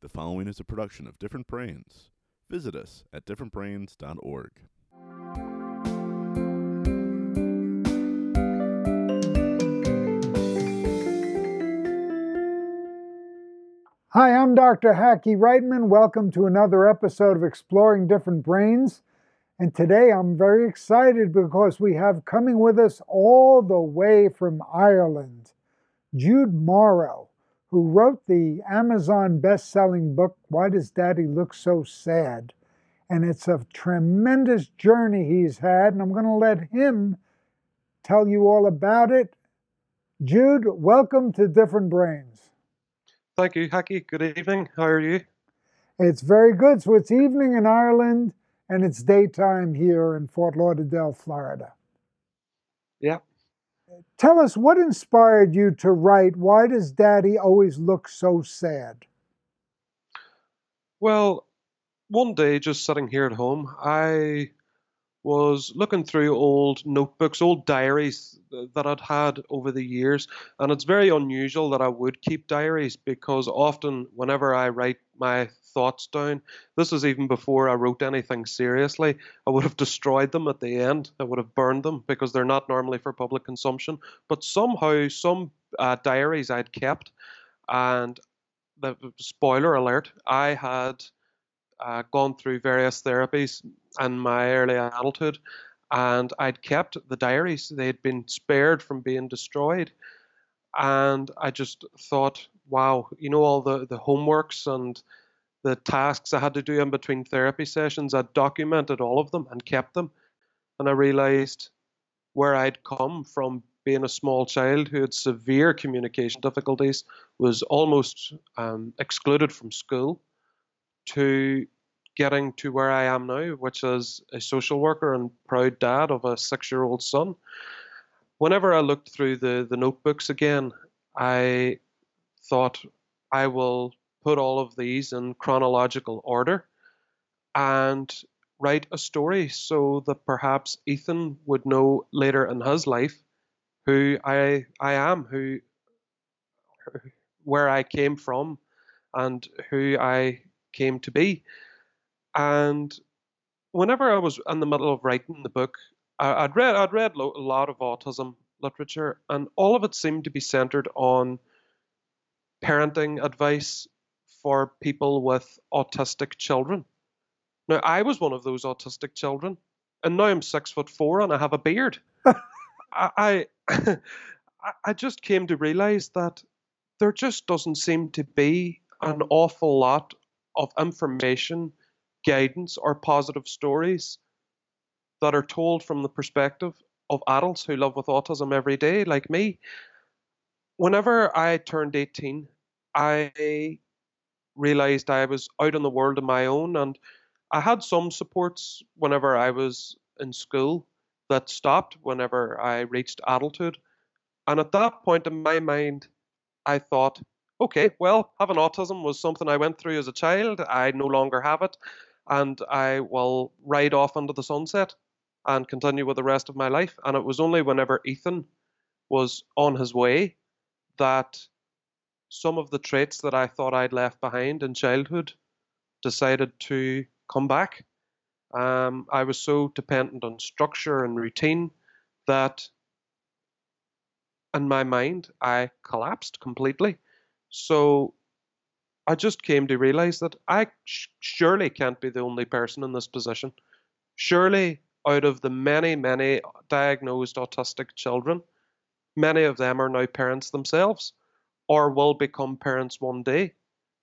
The following is a production of Different Brains. Visit us at differentbrains.org. Hi, I'm Dr. Hackie Reitman. Welcome to another episode of Exploring Different Brains. And today I'm very excited because we have coming with us all the way from Ireland Jude Morrow who wrote the Amazon best selling book, Why Does Daddy Look So Sad? And it's a tremendous journey he's had, and I'm going to let him tell you all about it. Jude, welcome to Different Brains. Thank you, Hackie. Good evening. How are you? It's very good. So it's evening in Ireland and it's daytime here in Fort Lauderdale, Florida. Yeah. Tell us what inspired you to write Why Does Daddy Always Look So Sad? Well, one day, just sitting here at home, I was looking through old notebooks, old diaries that I'd had over the years. And it's very unusual that I would keep diaries because often, whenever I write my thoughts down, this was even before I wrote anything seriously, I would have destroyed them at the end. I would have burned them because they're not normally for public consumption. But somehow, some uh, diaries I'd kept, and the spoiler alert, I had uh, gone through various therapies in my early adulthood, and I'd kept the diaries. They'd been spared from being destroyed. And I just thought, wow, you know, all the, the homeworks and the tasks I had to do in between therapy sessions, I documented all of them and kept them. And I realized where I'd come from being a small child who had severe communication difficulties, was almost um, excluded from school, to getting to where I am now, which is a social worker and proud dad of a six year old son. Whenever I looked through the, the notebooks again, I thought I will put all of these in chronological order and write a story so that perhaps Ethan would know later in his life who I I am, who where I came from and who I came to be. And whenever I was in the middle of writing the book, I, would read I'd read lo- a lot of autism literature, and all of it seemed to be centered on parenting advice for people with autistic children. Now, I was one of those autistic children, and now I'm six foot four and I have a beard. I, I, I just came to realize that there just doesn't seem to be an awful lot of information guidance or positive stories that are told from the perspective of adults who live with autism every day, like me. Whenever I turned 18, I realized I was out in the world on my own, and I had some supports whenever I was in school that stopped whenever I reached adulthood. And at that point in my mind, I thought, okay, well, having autism was something I went through as a child. I no longer have it and I will ride off into the sunset and continue with the rest of my life. And it was only whenever Ethan was on his way that some of the traits that I thought I'd left behind in childhood decided to come back. Um, I was so dependent on structure and routine that in my mind I collapsed completely. So I just came to realize that I sh- surely can't be the only person in this position. Surely, out of the many, many diagnosed autistic children, many of them are now parents themselves or will become parents one day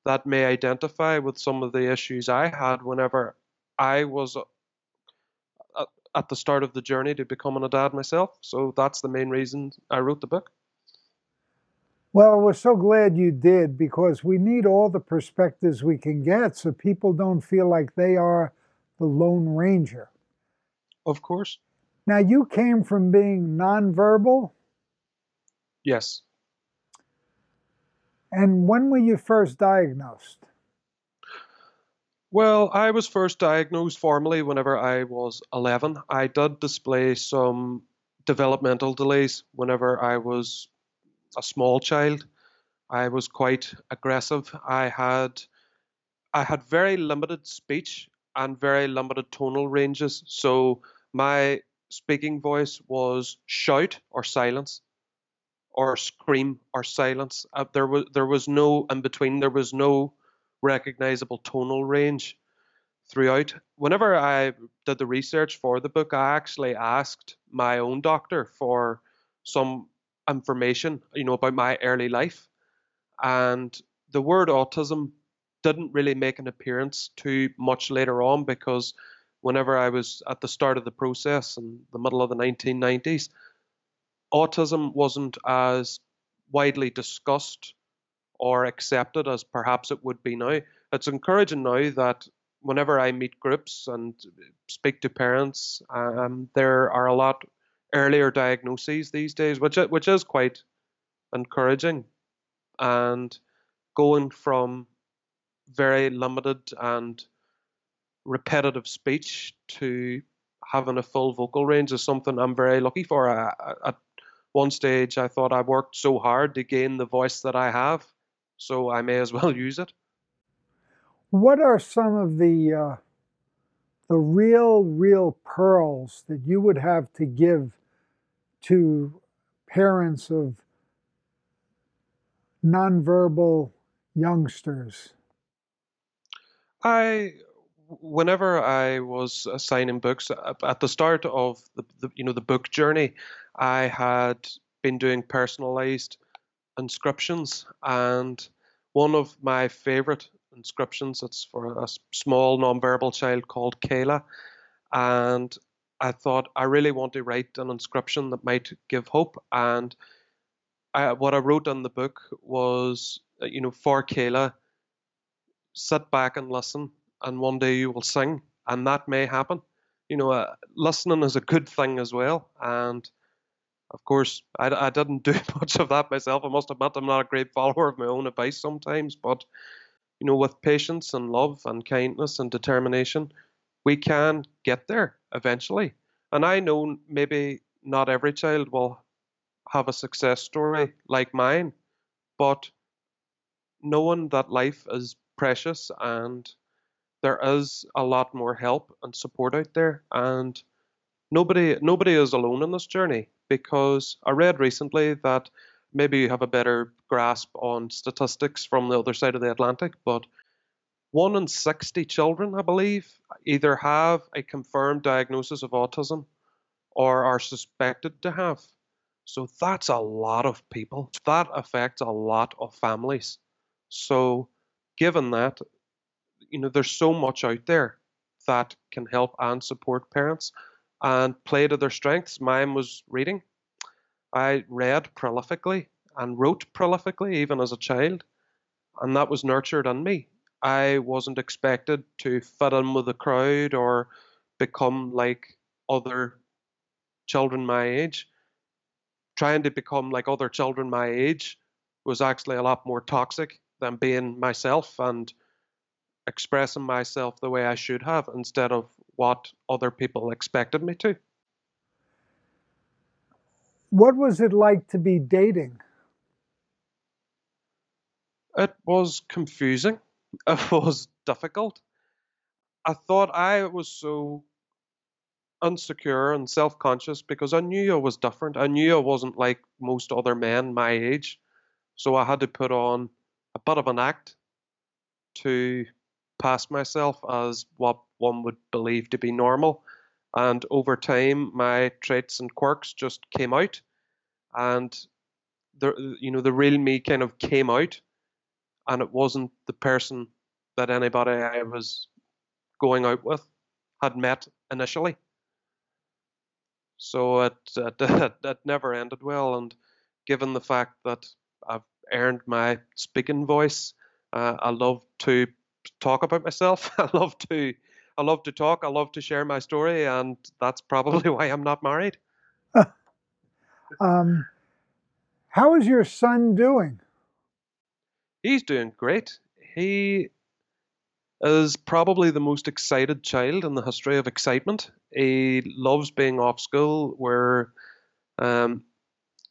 that may identify with some of the issues I had whenever I was uh, at the start of the journey to becoming a dad myself. So that's the main reason I wrote the book. Well, we're so glad you did because we need all the perspectives we can get so people don't feel like they are the Lone Ranger. Of course. Now, you came from being nonverbal? Yes. And when were you first diagnosed? Well, I was first diagnosed formally whenever I was 11. I did display some developmental delays whenever I was a small child. I was quite aggressive. I had I had very limited speech and very limited tonal ranges. So my speaking voice was shout or silence or scream or silence. Uh, there was there was no in between. There was no recognizable tonal range throughout. Whenever I did the research for the book, I actually asked my own doctor for some information, you know, about my early life, and the word autism didn't really make an appearance too much later on because whenever I was at the start of the process in the middle of the 1990s, autism wasn't as widely discussed or accepted as perhaps it would be now. It's encouraging now that whenever I meet groups and speak to parents, um, there are a lot earlier diagnoses these days, which which is quite encouraging. And going from very limited and repetitive speech to having a full vocal range is something I'm very lucky for. I, at one stage, I thought I worked so hard to gain the voice that I have, so I may as well use it. What are some of the uh, the real, real pearls that you would have to give to parents of nonverbal youngsters? I, whenever I was signing books at the start of the, the you know the book journey, I had been doing personalized inscriptions, and one of my favorite inscriptions it's for a small nonverbal child called Kayla, and I thought I really want to write an inscription that might give hope, and I, what I wrote in the book was, uh, you know, for Kayla, sit back and listen, and one day you will sing, and that may happen. You know, uh, listening is a good thing as well, and of course, I, I didn't do much of that myself. I must admit, I'm not a great follower of my own advice sometimes, but you know, with patience and love and kindness and determination, we can get there eventually. And I know maybe not every child will have a success story like mine, but knowing that life is precious and there is a lot more help and support out there and nobody nobody is alone in this journey because I read recently that maybe you have a better grasp on statistics from the other side of the Atlantic, but one in 60 children, I believe, either have a confirmed diagnosis of autism or are suspected to have. So that's a lot of people. That affects a lot of families. So, given that, you know, there's so much out there that can help and support parents and play to their strengths. Mine was reading. I read prolifically and wrote prolifically even as a child, and that was nurtured in me. I wasn't expected to fit in with the crowd or become like other children my age. Trying to become like other children my age was actually a lot more toxic than being myself and expressing myself the way I should have instead of what other people expected me to. What was it like to be dating? It was confusing. It was difficult. I thought I was so insecure and self conscious because I knew I was different. I knew I wasn't like most other men my age. So I had to put on a bit of an act to pass myself as what one would believe to be normal. And over time, my traits and quirks just came out, and the you know the real me kind of came out, and it wasn't the person that anybody I was going out with had met initially. So it, it, it, it never ended well, and given the fact that I've earned my speaking voice, uh, I love to talk about myself. I love to I love to talk. I love to share my story, and that's probably why I'm not married. um, how is your son doing? He's doing great. He is probably the most excited child in the history of excitement. He loves being off school. We're um,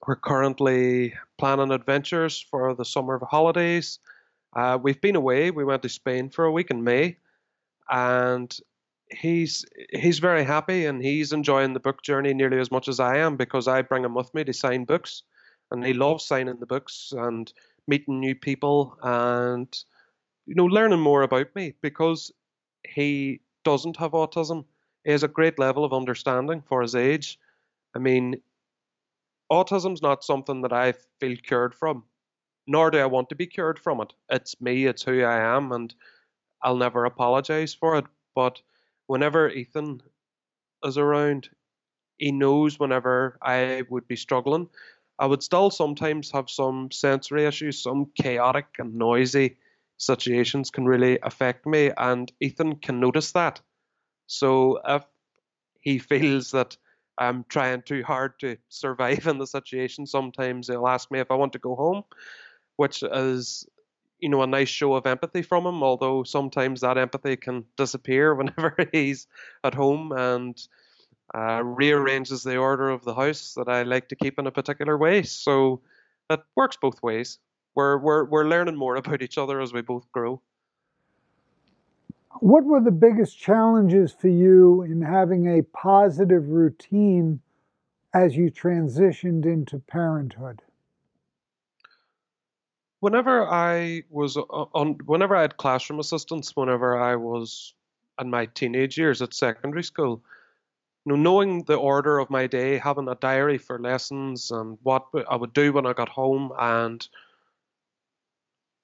we're currently planning adventures for the summer holidays, Uh, we've been away. We went to Spain for a week in May, and he's he's very happy and he's enjoying the book journey nearly as much as I am because I bring him with me to sign books, and he loves signing the books and meeting new people and you know learning more about me because he doesn't have autism. He has a great level of understanding for his age. I mean, autism's not something that I feel cured from, nor do I want to be cured from it. It's me, it's who I am, and I'll never apologize for it. But whenever Ethan is around, he knows whenever I would be struggling. I would still sometimes have some sensory issues, some chaotic and noisy situations can really affect me, and Ethan can notice that. So if he feels that I'm trying too hard to survive in the situation, sometimes he'll ask me if I want to go home, which is you know a nice show of empathy from him although sometimes that empathy can disappear whenever he's at home and uh, rearranges the order of the house that I like to keep in a particular way. So it works both ways. We're we're we're learning more about each other as we both grow. What were the biggest challenges for you in having a positive routine as you transitioned into parenthood whenever I was uh, on, whenever I had classroom assistants, whenever I was in my teenage years at secondary school, you know, knowing the order of my day, having a diary for lessons and what I would do when I got home, and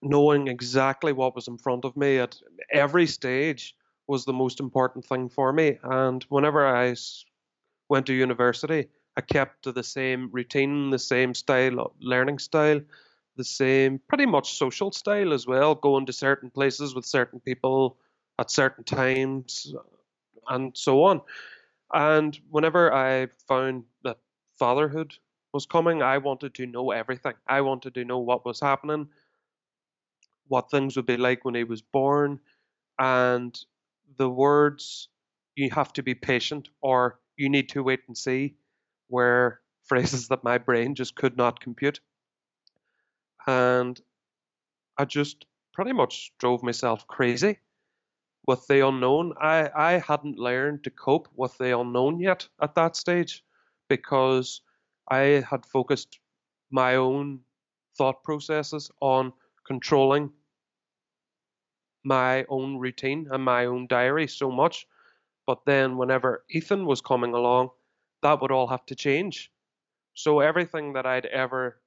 knowing exactly what was in front of me at every stage was the most important thing for me. And whenever I went to university, I kept to the same routine, the same style, of learning style the same, pretty much social style as well, going to certain places with certain people at certain times and so on. And whenever I found that fatherhood was coming, I wanted to know everything. I wanted to know what was happening, what things would be like when he was born, and the words you have to be patient or you need to wait and see were phrases that my brain just could not compute and I just pretty much drove myself crazy with the unknown. I, I hadn't learned to cope with the unknown yet at that stage because I had focused my own thought processes on controlling my own routine and my own diary so much. But then, whenever Ethan was coming along, that would all have to change. So, everything that I'd ever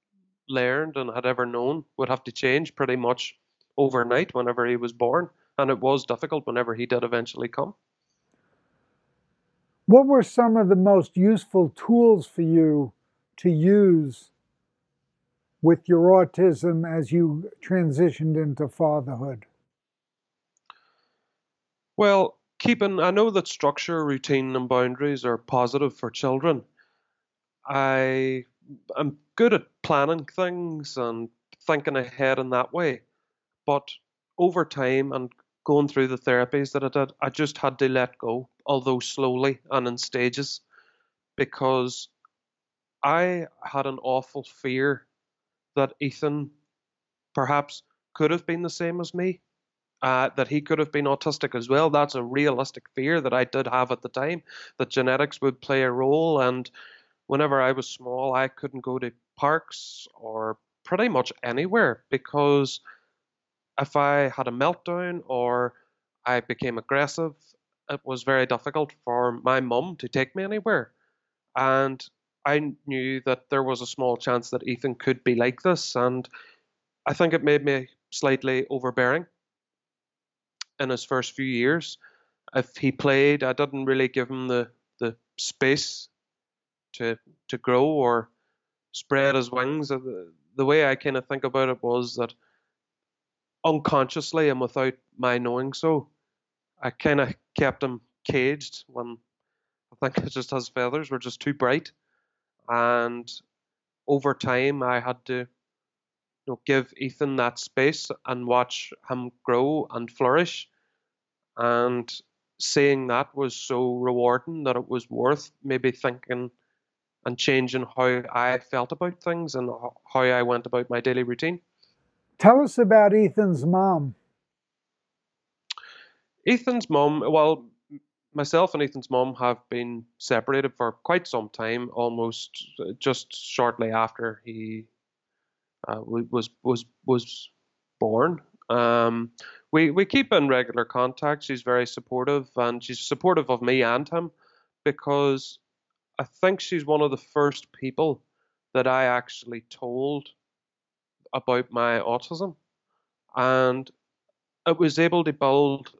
learned and had ever known would have to change pretty much overnight whenever he was born. And it was difficult whenever he did eventually come. What were some of the most useful tools for you to use with your autism as you transitioned into fatherhood? Well, keeping, I know that structure, routine, and boundaries are positive for children. I I'm good at planning things and thinking ahead in that way. But over time and going through the therapies that I did, I just had to let go, although slowly and in stages, because I had an awful fear that Ethan perhaps could have been the same as me, uh, that he could have been autistic as well. That's a realistic fear that I did have at the time, that genetics would play a role. And whenever I was small, I couldn't go to parks or pretty much anywhere because if I had a meltdown or I became aggressive, it was very difficult for my mum to take me anywhere. And I knew that there was a small chance that Ethan could be like this, and I think it made me slightly overbearing in his first few years. If he played, I didn't really give him the, the space to to grow or spread his wings. Uh, the, the way I kind of think about it was that unconsciously and without my knowing so, I kind of kept him caged when I think it's just his feathers were just too bright, and over time I had to you know, give Ethan that space and watch him grow and flourish. And seeing that was so rewarding that it was worth maybe thinking and changing how I felt about things and how I went about my daily routine. Tell us about Ethan's mom. Ethan's mom, well, myself and Ethan's mom have been separated for quite some time, almost uh, just shortly after he uh, was was was born. Um, we we keep in regular contact. She's very supportive, and she's supportive of me and him because I think she's one of the first people that I actually told about my autism, and it was able to build,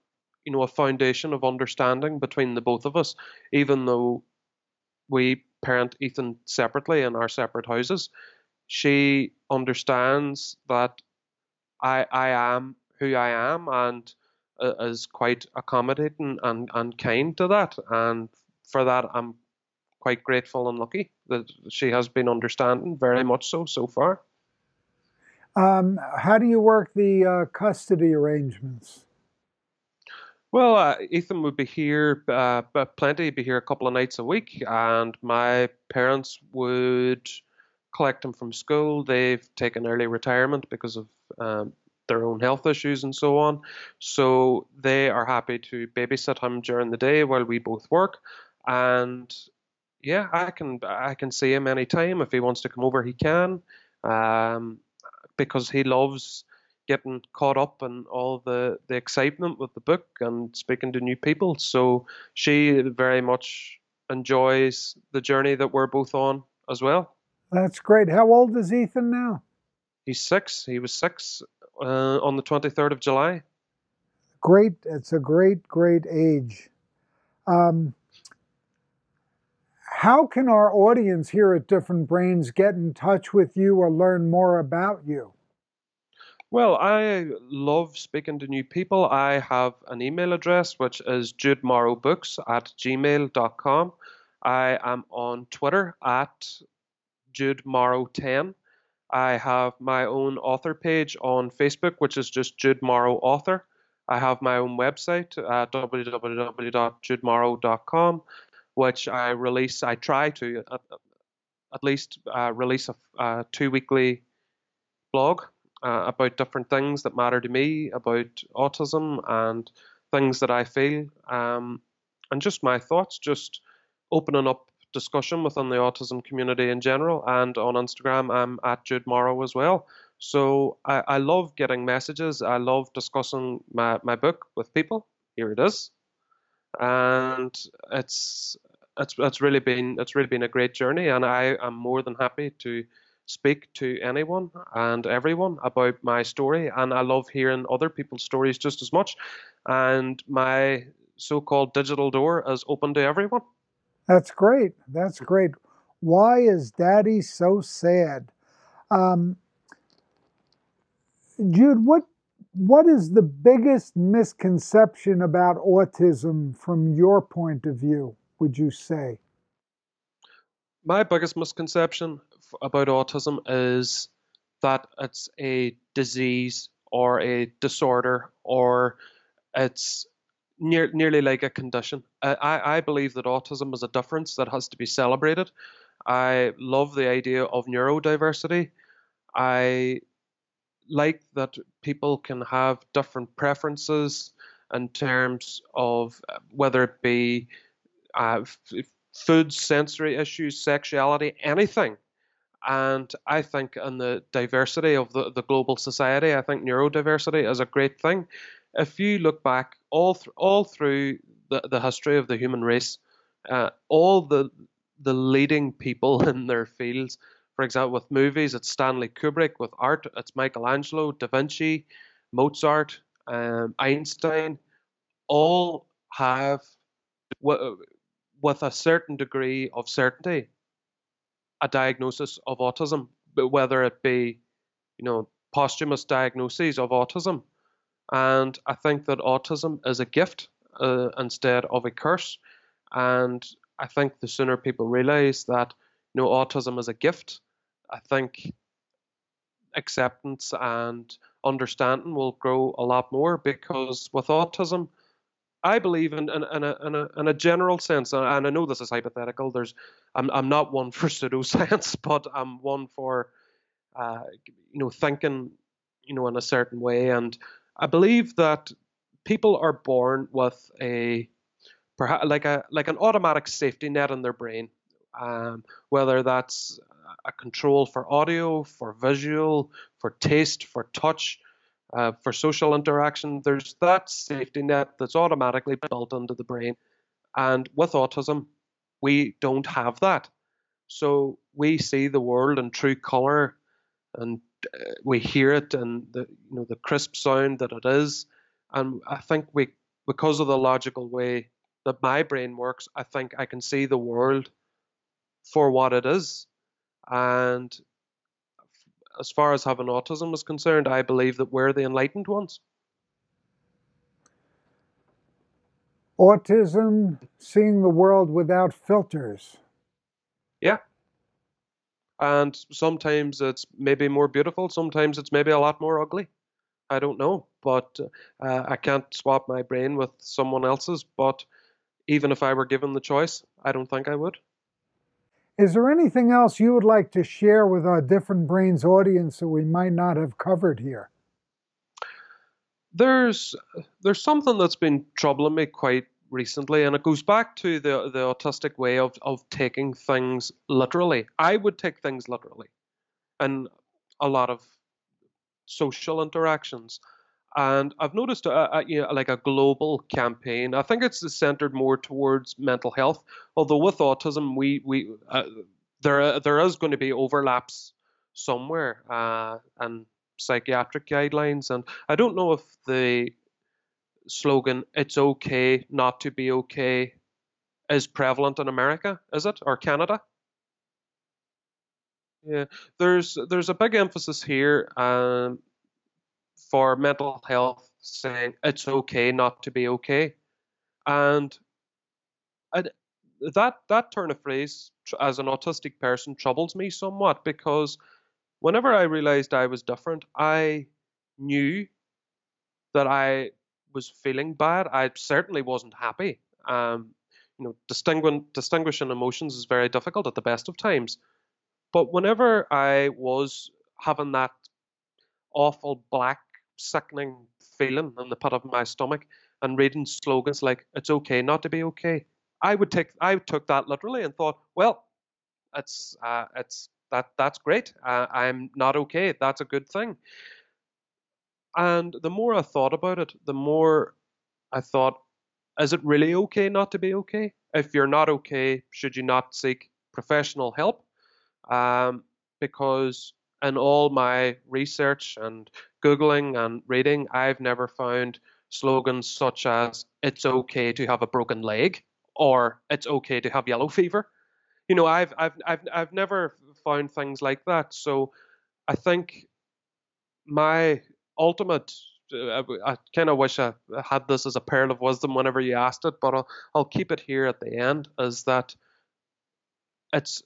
you know, a foundation of understanding between the both of us, even though we parent Ethan separately in our separate houses. She understands that I I am who I am and uh, is quite accommodating and, and kind to that. And for that, I'm quite grateful and lucky that she has been understanding very much so so far. Um, how do you work the uh, custody arrangements? Well, uh, Ethan would be here, uh, plenty, be here a couple of nights a week, and my parents would collect him from school. They've taken early retirement because of um, their own health issues and so on. So they are happy to babysit him during the day while we both work. And yeah, I can I can see him anytime if he wants to come over, he can. Um, because he loves getting caught up in all the, the excitement with the book and speaking to new people. So she very much enjoys the journey that we're both on as well. That's great. How old is Ethan now? He's six. He was six uh, on the 23rd of July. Great. It's a great, great age. Um, how can our audience here at Different Brains get in touch with you or learn more about you? Well, I love speaking to new people. I have an email address which is judemorrowbooks at gmail.com. I am on Twitter at judemorrow10. I have my own author page on Facebook, which is just Jude Morrow Author. I have my own website uh, at www.judemorrow.com, which I release, I try to at, at least uh, release a, a two weekly blog uh, about different things that matter to me, about autism and things that I feel, um, and just my thoughts, just opening up discussion within the autism community in general. And on Instagram, I'm at Jude Morrow as well. So I, I love getting messages. I love discussing my, my book with people. Here it is. And it's it's it's really been it's really been a great journey and I am more than happy to speak to anyone and everyone about my story and I love hearing other people's stories just as much and my so-called digital door is open to everyone. That's great. That's great. Why is daddy so sad? Um, Jude, what what is the biggest misconception about autism from your point of view, would you say? My biggest misconception about autism is that it's a disease or a disorder or it's near, nearly like a condition. I, I believe that autism is a difference that has to be celebrated. I love the idea of neurodiversity. I like that people can have different preferences in terms of uh, whether it be uh, food, sensory issues, sexuality, anything. And I think in the diversity of the, the global society, I think neurodiversity is a great thing if you look back all th- all through the, the history of the human race, uh, all the the leading people in their fields, for example, with movies, it's Stanley Kubrick. With art, it's Michelangelo, Da Vinci, Mozart, um, Einstein. All have, w- with a certain degree of certainty, a diagnosis of autism, whether it be, you know, posthumous diagnoses of autism and I think that autism is a gift uh, instead of a curse. And I think the sooner people realize that know autism is a gift, I think acceptance and understanding will grow a lot more because with autism, I believe in, in, in, a, in, a, in a general sense, and I know this is hypothetical. There's, I'm, I'm not one for pseudoscience, but I'm one for, uh, you know, thinking you know, in a certain way. And I believe that people are born with a perhaps like a like an automatic safety net in their brain, um, whether that's a control for audio, for visual, for taste, for touch, uh, for social interaction. There's that safety net that's automatically built into the brain, and with autism, we don't have that. So we see the world in true color, and uh, we hear it and the you know the crisp sound that it is. And I think we, because of the logical way that my brain works, I think I can see the world for what it is. And as far as having autism is concerned, I believe that we're the enlightened ones. Autism, seeing the world without filters. Yeah. And sometimes it's maybe more beautiful, sometimes it's maybe a lot more ugly. I don't know, but uh, I can't swap my brain with someone else's. But even if I were given the choice, I don't think I would. Is there anything else you would like to share with our Different Brains audience that we might not have covered here? There's there's something that's been troubling me quite recently, and it goes back to the the autistic way of of taking things literally. I would take things literally, and a lot of social interactions. And I've noticed, a, a, you know, like a global campaign. I think it's centered more towards mental health. Although with autism, we we uh, there there is going to be overlaps somewhere, uh, and psychiatric guidelines. And I don't know if the slogan "It's okay not to be okay" is prevalent in America, is it, or Canada? Yeah, there's there's a big emphasis here. Um, for mental health saying it's okay not to be okay. And I, that that turn of phrase as an autistic person troubles me somewhat because whenever I realized I was different, I knew that I was feeling bad. I certainly wasn't happy. Um, you know, distinguishing distinguishing emotions is very difficult at the best of times. But whenever I was having that awful black sickening feeling in the pit of my stomach and reading slogans like "It's okay not to be okay." I would take I took that literally and thought, well, it's uh, it's that that's great. Uh, I'm not okay. That's a good thing. And the more I thought about it, the more I thought, is it really okay not to be okay? If you're not okay, should you not seek professional help? Um, because in all my research and Googling and reading, I've never found slogans such as "It's okay to have a broken leg" or "It's okay to have yellow fever." You know, I've I've I've I've never found things like that. So I think my ultimate uh, I kind of wish I had this as a pearl of wisdom whenever you asked it, but I'll, I'll keep it here at the end. Is that it's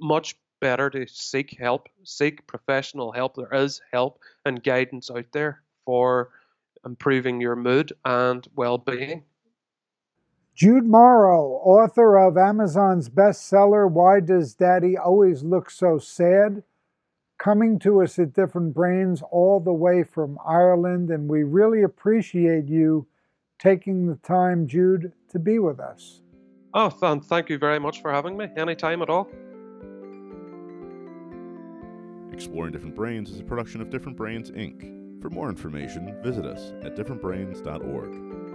much better to seek help, seek professional help. There is help and guidance out there for improving your mood and well being. Jude Morrow, author of Amazon's bestseller, Why Does Daddy Always Look So Sad? Coming to us at Different Brains all the way from Ireland, and we really appreciate you taking the time, Jude, to be with us. Oh, thank you very much for having me. Anytime at all. Exploring Different Brains is a production of Different Brains, Inc. For more information, visit us at differentbrains.org.